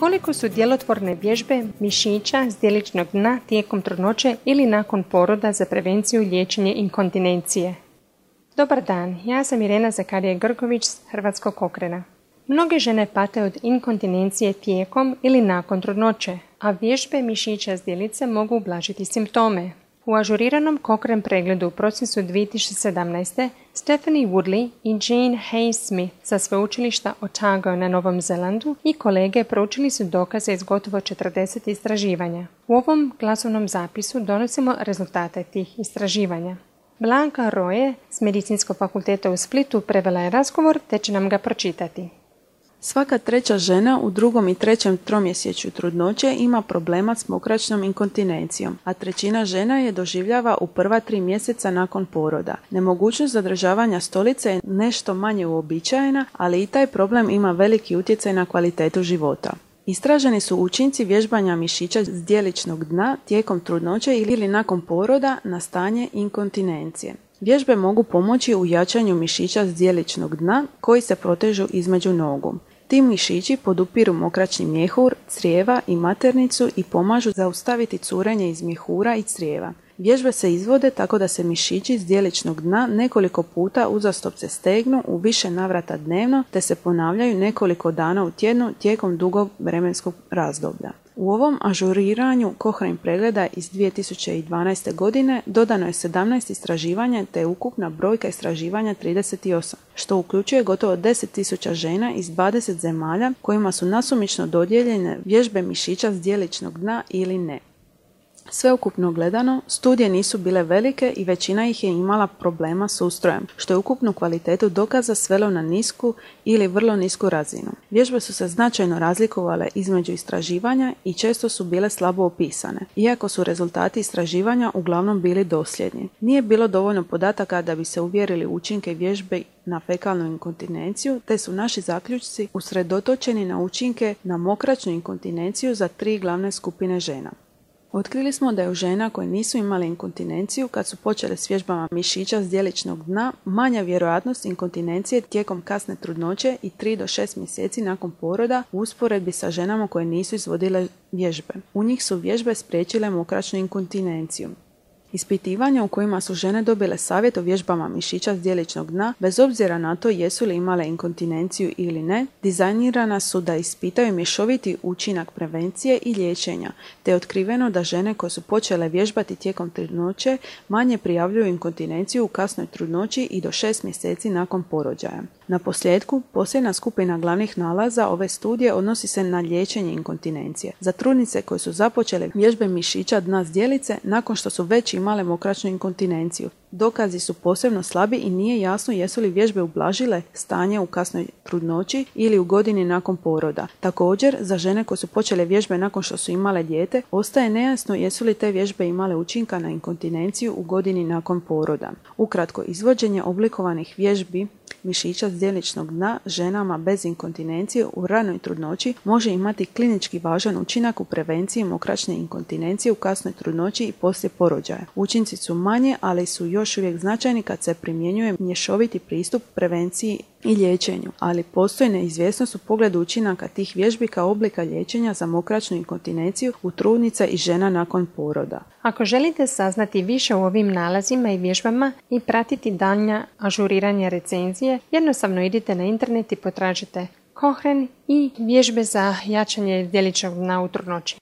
Koliko su djelotvorne vježbe mišića zdjeličnog dna tijekom trudnoće ili nakon poroda za prevenciju liječenje inkontinencije? Dobar dan, ja sam Irena Zakarija Grgović s Hrvatskog okrena. Mnoge žene pate od inkontinencije tijekom ili nakon trudnoće, a vježbe mišića zdjelice mogu ublažiti simptome. U ažuriranom Cochrane pregledu u procesu 2017. Stephanie Woodley i Jane Hayes Smith sa sveučilišta Otago na Novom Zelandu i kolege proučili su dokaze iz gotovo 40 istraživanja. U ovom glasovnom zapisu donosimo rezultate tih istraživanja. Blanka Roje s Medicinskog fakulteta u Splitu prevela je razgovor te će nam ga pročitati. Svaka treća žena u drugom i trećem tromjesečju trudnoće ima problema s mokračnom inkontinencijom, a trećina žena je doživljava u prva tri mjeseca nakon poroda. Nemogućnost zadržavanja stolice je nešto manje uobičajena, ali i taj problem ima veliki utjecaj na kvalitetu života. Istraženi su učinci vježbanja mišića zdjeličnog dna tijekom trudnoće ili nakon poroda na stanje inkontinencije. Vježbe mogu pomoći u jačanju mišića zdjeličnog dna koji se protežu između nogu. Ti mišići podupiru mokračni mjehur, crijeva i maternicu i pomažu zaustaviti curenje iz mjehura i crijeva. Vježbe se izvode tako da se mišići s dijeličnog dna nekoliko puta uzastopce stegnu u više navrata dnevno te se ponavljaju nekoliko dana u tjednu tijekom dugog vremenskog razdoblja. U ovom ažuriranju Cochrane pregleda iz 2012. godine dodano je 17 istraživanja te ukupna brojka istraživanja 38, što uključuje gotovo 10.000 žena iz 20 zemalja kojima su nasumično dodijeljene vježbe mišića s dijeličnog dna ili ne. Sveukupno gledano, studije nisu bile velike i većina ih je imala problema s ustrojem, što je ukupnu kvalitetu dokaza svelo na nisku ili vrlo nisku razinu. Vježbe su se značajno razlikovale između istraživanja i često su bile slabo opisane, iako su rezultati istraživanja uglavnom bili dosljedni. Nije bilo dovoljno podataka da bi se uvjerili učinke vježbe na fekalnu inkontinenciju, te su naši zaključci usredotočeni na učinke na mokračnu inkontinenciju za tri glavne skupine žena. Otkrili smo da je u žena koje nisu imale inkontinenciju kad su počele s vježbama mišića s dijeličnog dna manja vjerojatnost inkontinencije tijekom kasne trudnoće i 3 do 6 mjeseci nakon poroda u usporedbi sa ženama koje nisu izvodile vježbe. U njih su vježbe spriječile mokračnu inkontinenciju. Ispitivanja u kojima su žene dobile savjet o vježbama mišića s dijeličnog dna, bez obzira na to jesu li imale inkontinenciju ili ne, dizajnirana su da ispitaju mješoviti učinak prevencije i liječenja, te je otkriveno da žene koje su počele vježbati tijekom trudnoće manje prijavljuju inkontinenciju u kasnoj trudnoći i do šest mjeseci nakon porođaja. Na posljedku, posljedna skupina glavnih nalaza ove studije odnosi se na liječenje inkontinencije. Za trudnice koje su započele vježbe mišića dna zdjelice nakon što su već imale mokračnu inkontinenciju. Dokazi su posebno slabi i nije jasno jesu li vježbe ublažile stanje u kasnoj trudnoći ili u godini nakon poroda. Također, za žene koje su počele vježbe nakon što su imale dijete, ostaje nejasno jesu li te vježbe imale učinka na inkontinenciju u godini nakon poroda. Ukratko, izvođenje oblikovanih vježbi mišića zdjeličnog dna ženama bez inkontinencije u ranoj trudnoći može imati klinički važan učinak u prevenciji mokračne inkontinencije u kasnoj trudnoći i poslije porođaja. Učinci su manje, ali su još uvijek značajni kad se primjenjuje mješoviti pristup prevenciji i liječenju, ali postoji neizvjesnost u pogledu učinaka tih vježbi kao oblika liječenja za mokračnu inkontinenciju u trudnica i žena nakon poroda. Ako želite saznati više o ovim nalazima i vježbama i pratiti daljnja ažuriranja recenzije, jednostavno idite na internet i potražite kohren i vježbe za jačanje djeličnog dna u trudnoći.